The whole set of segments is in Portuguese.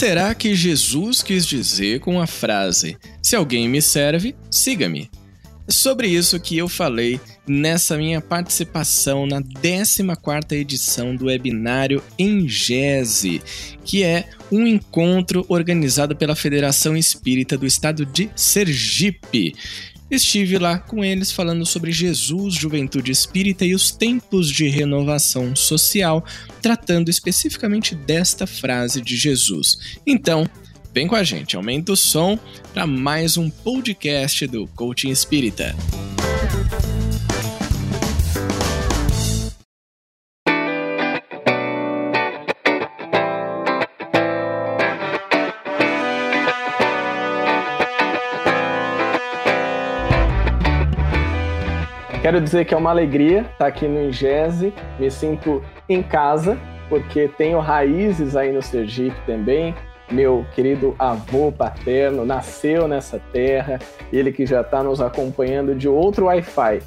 será que Jesus quis dizer com a frase: Se alguém me serve, siga-me? Sobre isso que eu falei nessa minha participação na 14ª edição do webinário Engese, que é um encontro organizado pela Federação Espírita do Estado de Sergipe. Estive lá com eles falando sobre Jesus, juventude espírita e os tempos de renovação social, tratando especificamente desta frase de Jesus. Então, vem com a gente, aumenta o som para mais um podcast do Coaching Espírita. Quero dizer que é uma alegria estar aqui no Ingese, me sinto em casa, porque tenho raízes aí no Sergipe também. Meu querido avô paterno nasceu nessa terra, ele que já está nos acompanhando de outro Wi-Fi,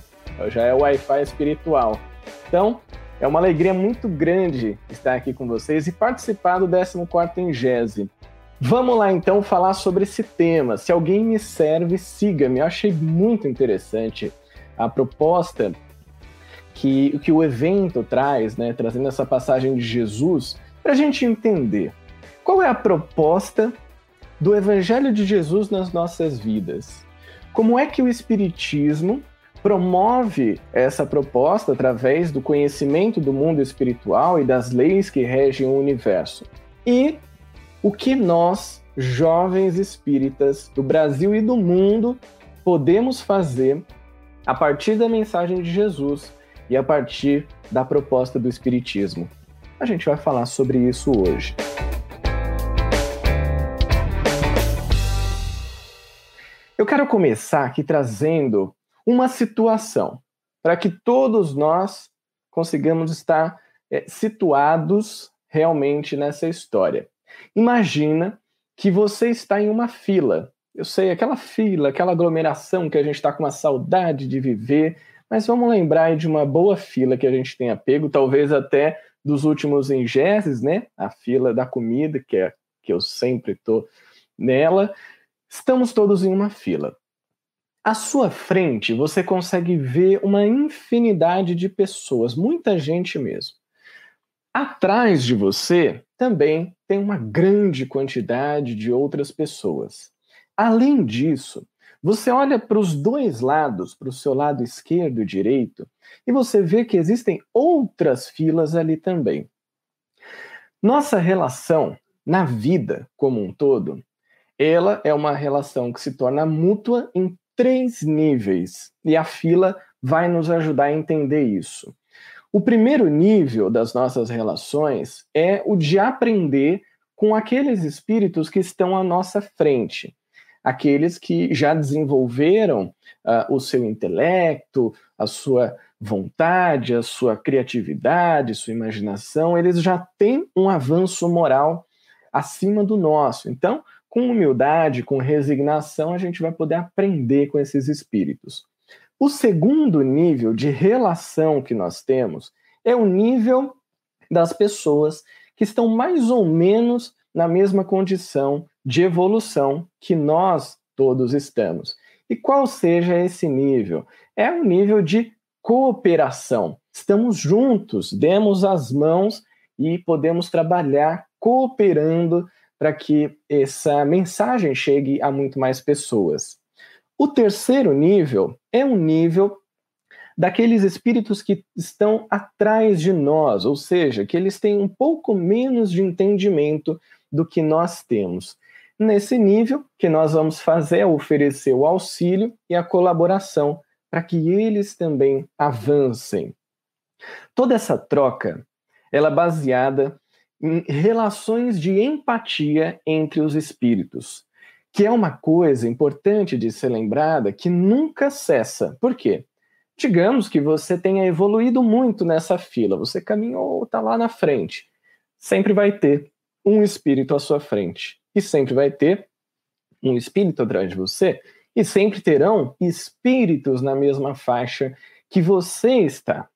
já é o Wi-Fi espiritual. Então, é uma alegria muito grande estar aqui com vocês e participar do 14º Ingese. Vamos lá então falar sobre esse tema. Se alguém me serve, siga-me. Eu achei muito interessante a proposta que, que o evento traz, né, trazendo essa passagem de Jesus, para a gente entender qual é a proposta do Evangelho de Jesus nas nossas vidas. Como é que o Espiritismo promove essa proposta através do conhecimento do mundo espiritual e das leis que regem o universo? E o que nós, jovens espíritas do Brasil e do mundo, podemos fazer a partir da mensagem de Jesus e a partir da proposta do Espiritismo. A gente vai falar sobre isso hoje. Eu quero começar aqui trazendo uma situação para que todos nós consigamos estar é, situados realmente nessa história. Imagina que você está em uma fila eu sei, aquela fila, aquela aglomeração que a gente está com uma saudade de viver, mas vamos lembrar de uma boa fila que a gente tem apego, talvez até dos últimos engeses, né? A fila da comida, que é que eu sempre estou nela. Estamos todos em uma fila. À sua frente, você consegue ver uma infinidade de pessoas, muita gente mesmo. Atrás de você também tem uma grande quantidade de outras pessoas. Além disso, você olha para os dois lados, para o seu lado esquerdo e direito, e você vê que existem outras filas ali também. Nossa relação na vida como um todo, ela é uma relação que se torna mútua em três níveis, e a fila vai nos ajudar a entender isso. O primeiro nível das nossas relações é o de aprender com aqueles espíritos que estão à nossa frente aqueles que já desenvolveram uh, o seu intelecto, a sua vontade, a sua criatividade, sua imaginação, eles já têm um avanço moral acima do nosso. Então, com humildade, com resignação, a gente vai poder aprender com esses espíritos. O segundo nível de relação que nós temos é o nível das pessoas que estão mais ou menos na mesma condição de evolução que nós todos estamos. E qual seja esse nível? É um nível de cooperação. Estamos juntos, demos as mãos e podemos trabalhar cooperando para que essa mensagem chegue a muito mais pessoas. O terceiro nível é um nível daqueles espíritos que estão atrás de nós, ou seja, que eles têm um pouco menos de entendimento do que nós temos. Nesse nível, que nós vamos fazer é oferecer o auxílio e a colaboração para que eles também avancem. Toda essa troca, ela é baseada em relações de empatia entre os espíritos, que é uma coisa importante de ser lembrada que nunca cessa. Por quê? Digamos que você tenha evoluído muito nessa fila, você caminhou, está lá na frente. Sempre vai ter um espírito à sua frente. E sempre vai ter um espírito atrás de você. E sempre terão espíritos na mesma faixa que você está.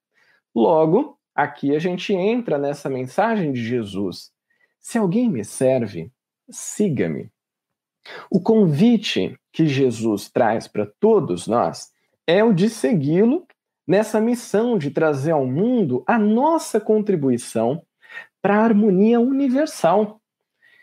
Logo, aqui a gente entra nessa mensagem de Jesus. Se alguém me serve, siga-me. O convite que Jesus traz para todos nós é o de segui-lo nessa missão de trazer ao mundo a nossa contribuição para a harmonia universal.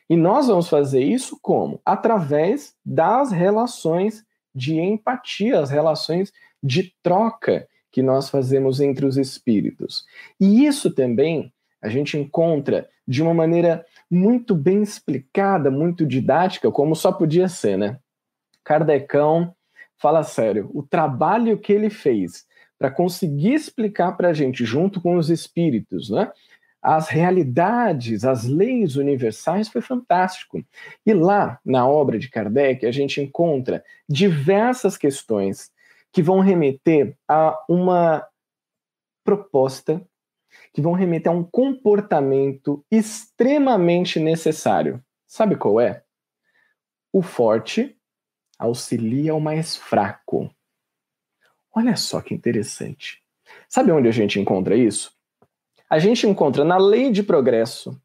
E nós vamos fazer isso como? Através das relações de empatia, as relações de troca que nós fazemos entre os espíritos. E isso também a gente encontra de uma maneira muito bem explicada, muito didática, como só podia ser, né? Kardecão, fala sério, o trabalho que ele fez para conseguir explicar para a gente, junto com os espíritos, né? As realidades, as leis universais foi fantástico. E lá, na obra de Kardec, a gente encontra diversas questões que vão remeter a uma proposta, que vão remeter a um comportamento extremamente necessário. Sabe qual é? O forte auxilia o mais fraco. Olha só que interessante. Sabe onde a gente encontra isso? A gente encontra na lei de progresso,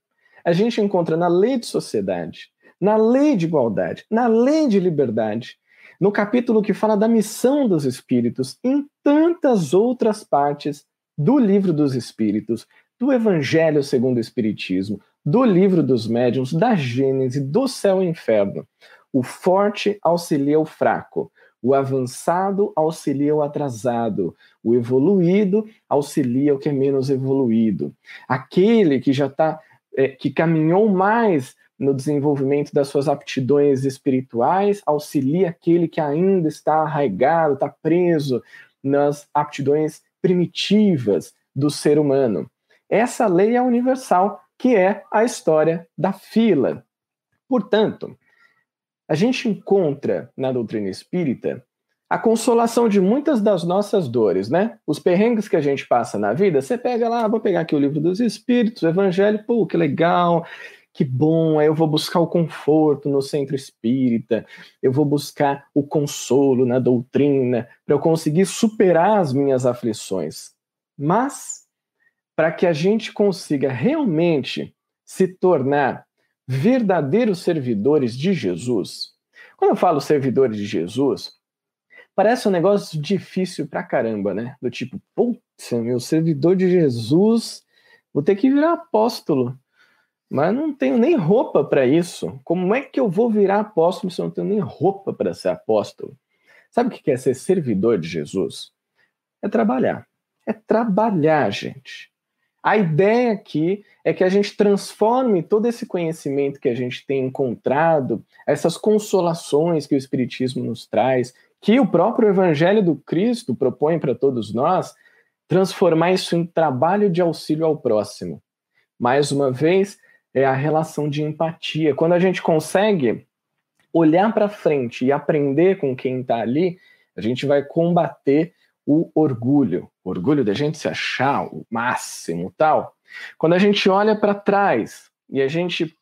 a gente encontra na lei de sociedade, na lei de igualdade, na lei de liberdade, no capítulo que fala da missão dos espíritos, em tantas outras partes do livro dos espíritos, do Evangelho segundo o Espiritismo, do livro dos médiuns, da Gênese, do céu e inferno. O forte auxilia o fraco, o avançado auxilia o atrasado, o evoluído auxilia o que é menos evoluído. Aquele que já está, é, que caminhou mais no desenvolvimento das suas aptidões espirituais, auxilia aquele que ainda está arraigado, está preso nas aptidões primitivas do ser humano. Essa lei é universal, que é a história da fila. Portanto, a gente encontra na doutrina espírita a consolação de muitas das nossas dores, né? Os perrengues que a gente passa na vida, você pega lá, vou pegar aqui o livro dos Espíritos, o Evangelho, pô, que legal, que bom, aí eu vou buscar o conforto no centro espírita, eu vou buscar o consolo na doutrina, para eu conseguir superar as minhas aflições. Mas, para que a gente consiga realmente se tornar verdadeiros servidores de Jesus. Quando eu falo servidores de Jesus, parece um negócio difícil pra caramba, né? Do tipo, putz, meu servidor de Jesus, vou ter que virar apóstolo. Mas não tenho nem roupa para isso. Como é que eu vou virar apóstolo se eu não tenho nem roupa para ser apóstolo? Sabe o que é ser servidor de Jesus? É trabalhar. É trabalhar, gente. A ideia aqui é que a gente transforme todo esse conhecimento que a gente tem encontrado, essas consolações que o Espiritismo nos traz, que o próprio Evangelho do Cristo propõe para todos nós, transformar isso em trabalho de auxílio ao próximo. Mais uma vez, é a relação de empatia. Quando a gente consegue olhar para frente e aprender com quem está ali, a gente vai combater o orgulho, orgulho da gente se achar o máximo, tal. Quando a gente olha para trás e a gente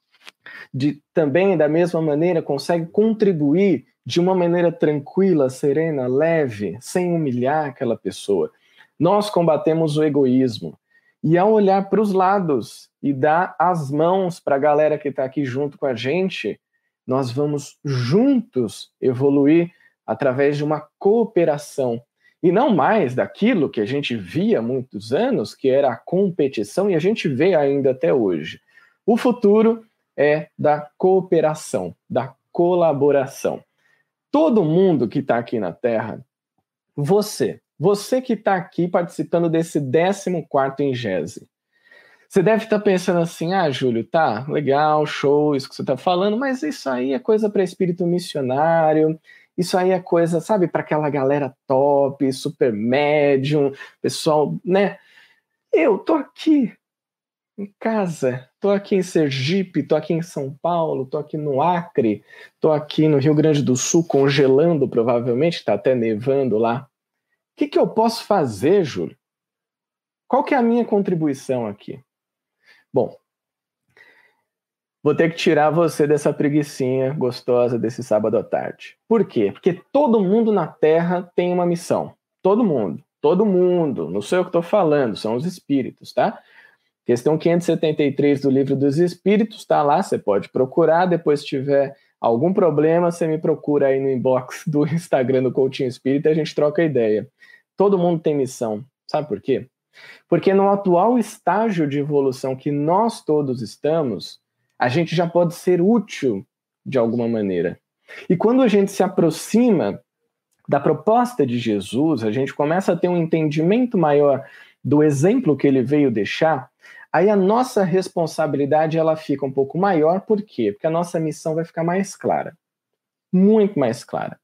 de, também da mesma maneira consegue contribuir de uma maneira tranquila, serena, leve, sem humilhar aquela pessoa, nós combatemos o egoísmo. E ao olhar para os lados e dar as mãos para a galera que está aqui junto com a gente, nós vamos juntos evoluir através de uma cooperação e não mais daquilo que a gente via há muitos anos, que era a competição, e a gente vê ainda até hoje. O futuro é da cooperação, da colaboração. Todo mundo que está aqui na Terra, você, você que está aqui participando desse 14 Ingese, você deve estar tá pensando assim: ah, Júlio, tá, legal, show, isso que você está falando, mas isso aí é coisa para espírito missionário, isso aí é coisa, sabe, para aquela galera top, super médium, pessoal, né? Eu tô aqui em casa, tô aqui em Sergipe, tô aqui em São Paulo, tô aqui no Acre, tô aqui no Rio Grande do Sul, congelando provavelmente, tá até nevando lá. O que, que eu posso fazer, Júlio? Qual que é a minha contribuição aqui? Bom, Vou ter que tirar você dessa preguiçinha gostosa desse sábado à tarde. Por quê? Porque todo mundo na Terra tem uma missão. Todo mundo. Todo mundo. Não sei o que estou falando, são os espíritos, tá? Questão 573 do Livro dos Espíritos, está lá, você pode procurar. Depois, se tiver algum problema, você me procura aí no inbox do Instagram do Coaching Espírita e a gente troca ideia. Todo mundo tem missão. Sabe por quê? Porque no atual estágio de evolução que nós todos estamos, a gente já pode ser útil de alguma maneira. E quando a gente se aproxima da proposta de Jesus, a gente começa a ter um entendimento maior do exemplo que ele veio deixar, aí a nossa responsabilidade ela fica um pouco maior, por quê? Porque a nossa missão vai ficar mais clara. Muito mais clara.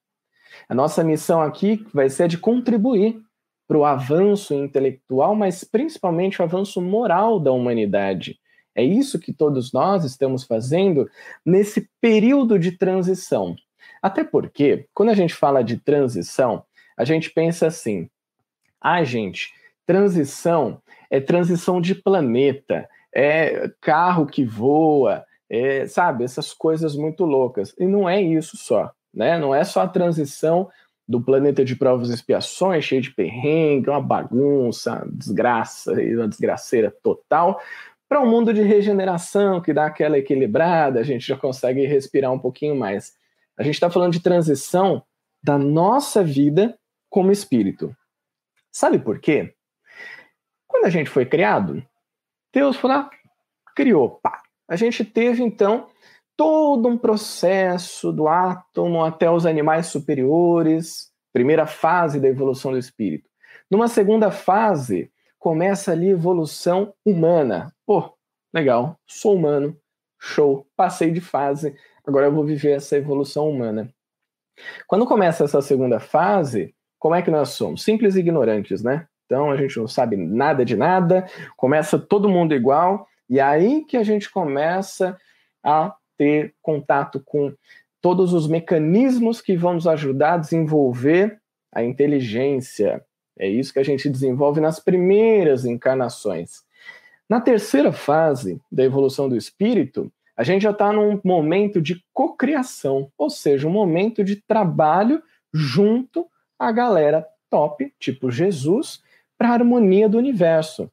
A nossa missão aqui vai ser de contribuir para o avanço intelectual, mas principalmente o avanço moral da humanidade. É isso que todos nós estamos fazendo nesse período de transição. Até porque, quando a gente fala de transição, a gente pensa assim: ah, gente, transição é transição de planeta, é carro que voa, é, sabe, essas coisas muito loucas. E não é isso só, né? Não é só a transição do planeta de provas e expiações, cheio de perrengue, uma bagunça, desgraça e uma desgraceira total, para um mundo de regeneração que dá aquela equilibrada, a gente já consegue respirar um pouquinho mais. A gente está falando de transição da nossa vida como espírito. Sabe por quê? Quando a gente foi criado, Deus foi lá, criou, pá. A gente teve então todo um processo do átomo até os animais superiores, primeira fase da evolução do espírito. Numa segunda fase, começa ali evolução humana. Pô, legal, sou humano, show, passei de fase, agora eu vou viver essa evolução humana. Quando começa essa segunda fase, como é que nós somos? Simples ignorantes, né? Então a gente não sabe nada de nada, começa todo mundo igual, e aí que a gente começa a ter contato com todos os mecanismos que vão nos ajudar a desenvolver a inteligência. É isso que a gente desenvolve nas primeiras encarnações. Na terceira fase da evolução do espírito, a gente já está num momento de cocriação, ou seja, um momento de trabalho junto à galera top, tipo Jesus, para a harmonia do universo.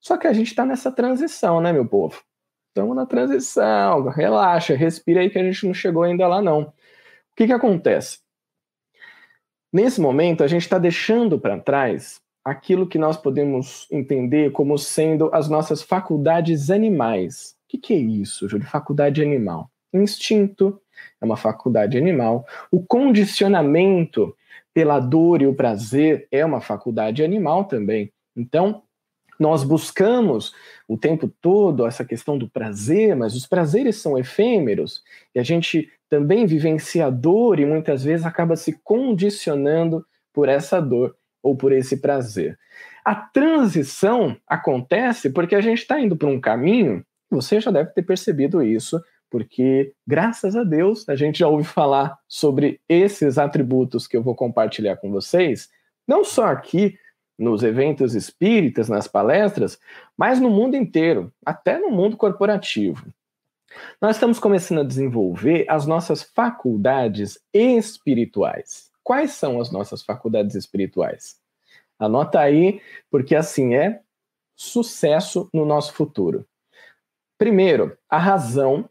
Só que a gente está nessa transição, né, meu povo? Estamos na transição, relaxa, respira aí que a gente não chegou ainda lá, não. O que, que acontece? Nesse momento, a gente está deixando para trás aquilo que nós podemos entender como sendo as nossas faculdades animais. O que, que é isso, Júlio? Faculdade animal. Instinto é uma faculdade animal. O condicionamento pela dor e o prazer é uma faculdade animal também. Então, nós buscamos o tempo todo essa questão do prazer, mas os prazeres são efêmeros e a gente também vivencia dor e muitas vezes acaba se condicionando por essa dor ou por esse prazer. A transição acontece porque a gente está indo para um caminho, você já deve ter percebido isso, porque graças a Deus a gente já ouve falar sobre esses atributos que eu vou compartilhar com vocês, não só aqui nos eventos espíritas, nas palestras, mas no mundo inteiro, até no mundo corporativo. Nós estamos começando a desenvolver as nossas faculdades espirituais. Quais são as nossas faculdades espirituais? Anota aí, porque assim é sucesso no nosso futuro. Primeiro, a razão.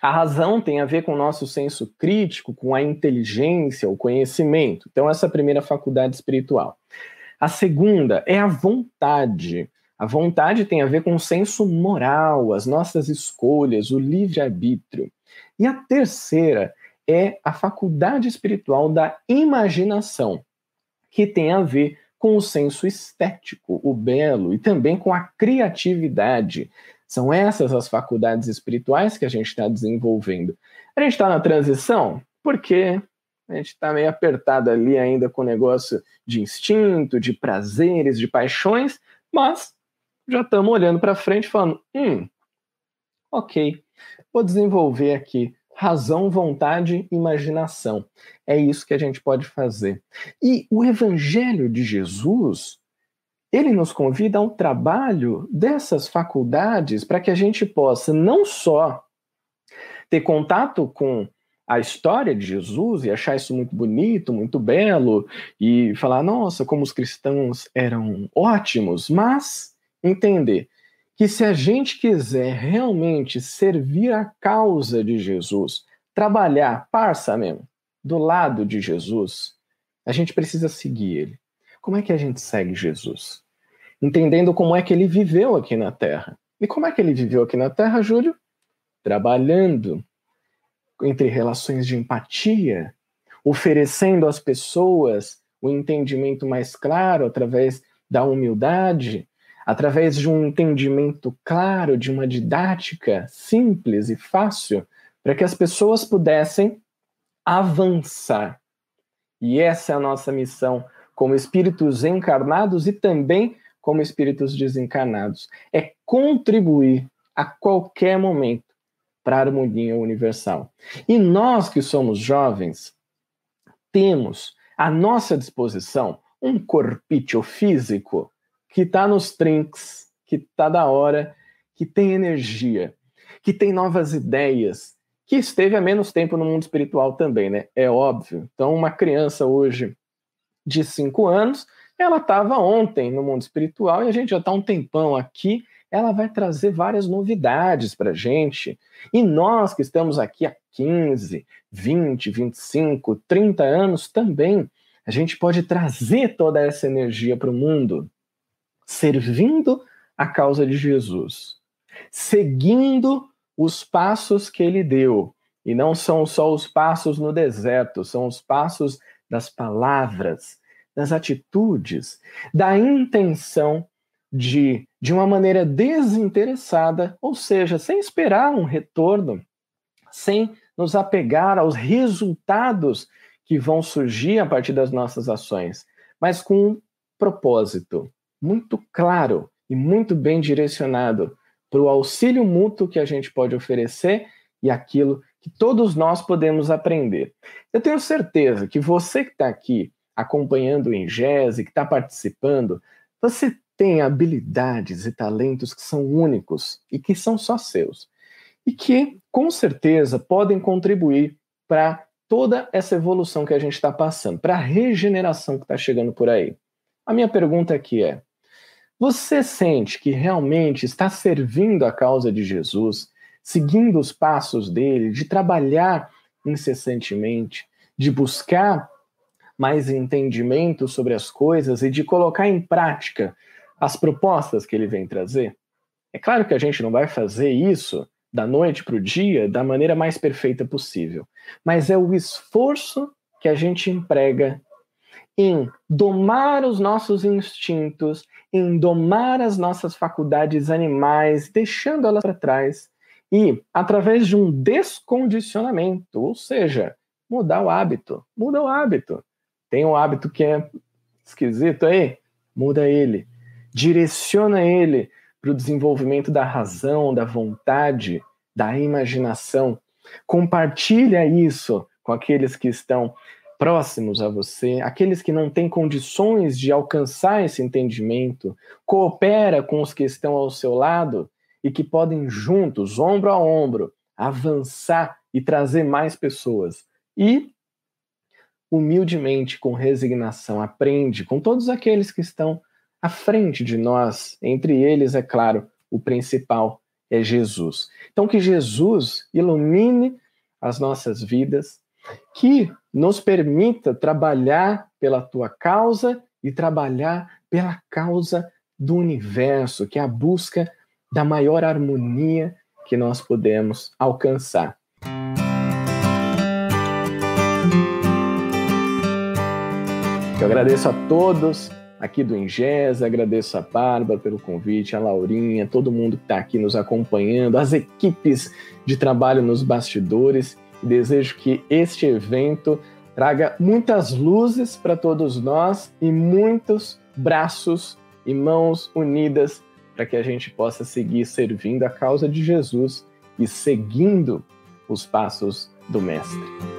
A razão tem a ver com o nosso senso crítico, com a inteligência, o conhecimento. Então, essa é a primeira faculdade espiritual. A segunda é a vontade. A vontade tem a ver com o senso moral, as nossas escolhas, o livre-arbítrio. E a terceira é a faculdade espiritual da imaginação, que tem a ver com o senso estético, o belo e também com a criatividade. São essas as faculdades espirituais que a gente está desenvolvendo. A gente está na transição porque a gente está meio apertado ali ainda com o negócio de instinto, de prazeres, de paixões, mas já estamos olhando para frente falando: hum, ok, vou desenvolver aqui razão, vontade, imaginação. É isso que a gente pode fazer. E o Evangelho de Jesus, ele nos convida ao trabalho dessas faculdades para que a gente possa não só ter contato com a história de Jesus e achar isso muito bonito, muito belo e falar, nossa, como os cristãos eram ótimos, mas entender que se a gente quiser realmente servir a causa de Jesus, trabalhar, parça mesmo, do lado de Jesus, a gente precisa seguir ele. Como é que a gente segue Jesus? Entendendo como é que ele viveu aqui na Terra. E como é que ele viveu aqui na Terra, Júlio? Trabalhando entre relações de empatia, oferecendo às pessoas o entendimento mais claro através da humildade, através de um entendimento claro, de uma didática simples e fácil, para que as pessoas pudessem avançar. E essa é a nossa missão como espíritos encarnados e também como espíritos desencarnados. É contribuir a qualquer momento para a harmonia universal. E nós que somos jovens, temos à nossa disposição um corpício físico que está nos trinks, que está da hora, que tem energia, que tem novas ideias, que esteve há menos tempo no mundo espiritual também, né? É óbvio. Então, uma criança hoje de cinco anos, ela estava ontem no mundo espiritual e a gente já está um tempão aqui ela vai trazer várias novidades para a gente. E nós que estamos aqui há 15, 20, 25, 30 anos também, a gente pode trazer toda essa energia para o mundo, servindo a causa de Jesus, seguindo os passos que ele deu. E não são só os passos no deserto, são os passos das palavras, das atitudes, da intenção de, de uma maneira desinteressada, ou seja, sem esperar um retorno, sem nos apegar aos resultados que vão surgir a partir das nossas ações, mas com um propósito muito claro e muito bem direcionado para o auxílio mútuo que a gente pode oferecer e aquilo que todos nós podemos aprender. Eu tenho certeza que você que está aqui acompanhando o Ingese, que está participando, você tem habilidades e talentos que são únicos e que são só seus. E que, com certeza, podem contribuir para toda essa evolução que a gente está passando, para a regeneração que está chegando por aí. A minha pergunta aqui é: você sente que realmente está servindo a causa de Jesus, seguindo os passos dele, de trabalhar incessantemente, de buscar mais entendimento sobre as coisas e de colocar em prática as propostas que ele vem trazer. É claro que a gente não vai fazer isso da noite para o dia da maneira mais perfeita possível, mas é o esforço que a gente emprega em domar os nossos instintos, em domar as nossas faculdades animais, deixando elas para trás e através de um descondicionamento, ou seja, mudar o hábito, muda o hábito. Tem um hábito que é esquisito aí, muda ele direciona ele para o desenvolvimento da razão, da vontade, da imaginação. Compartilha isso com aqueles que estão próximos a você, aqueles que não têm condições de alcançar esse entendimento. Coopera com os que estão ao seu lado e que podem juntos, ombro a ombro, avançar e trazer mais pessoas. E humildemente, com resignação, aprende com todos aqueles que estão à frente de nós, entre eles, é claro, o principal é Jesus. Então, que Jesus ilumine as nossas vidas, que nos permita trabalhar pela tua causa e trabalhar pela causa do universo, que é a busca da maior harmonia que nós podemos alcançar. Eu agradeço a todos aqui do Ingesa, agradeço a Bárbara pelo convite, a Laurinha, todo mundo que está aqui nos acompanhando, as equipes de trabalho nos bastidores. Desejo que este evento traga muitas luzes para todos nós e muitos braços e mãos unidas para que a gente possa seguir servindo a causa de Jesus e seguindo os passos do Mestre.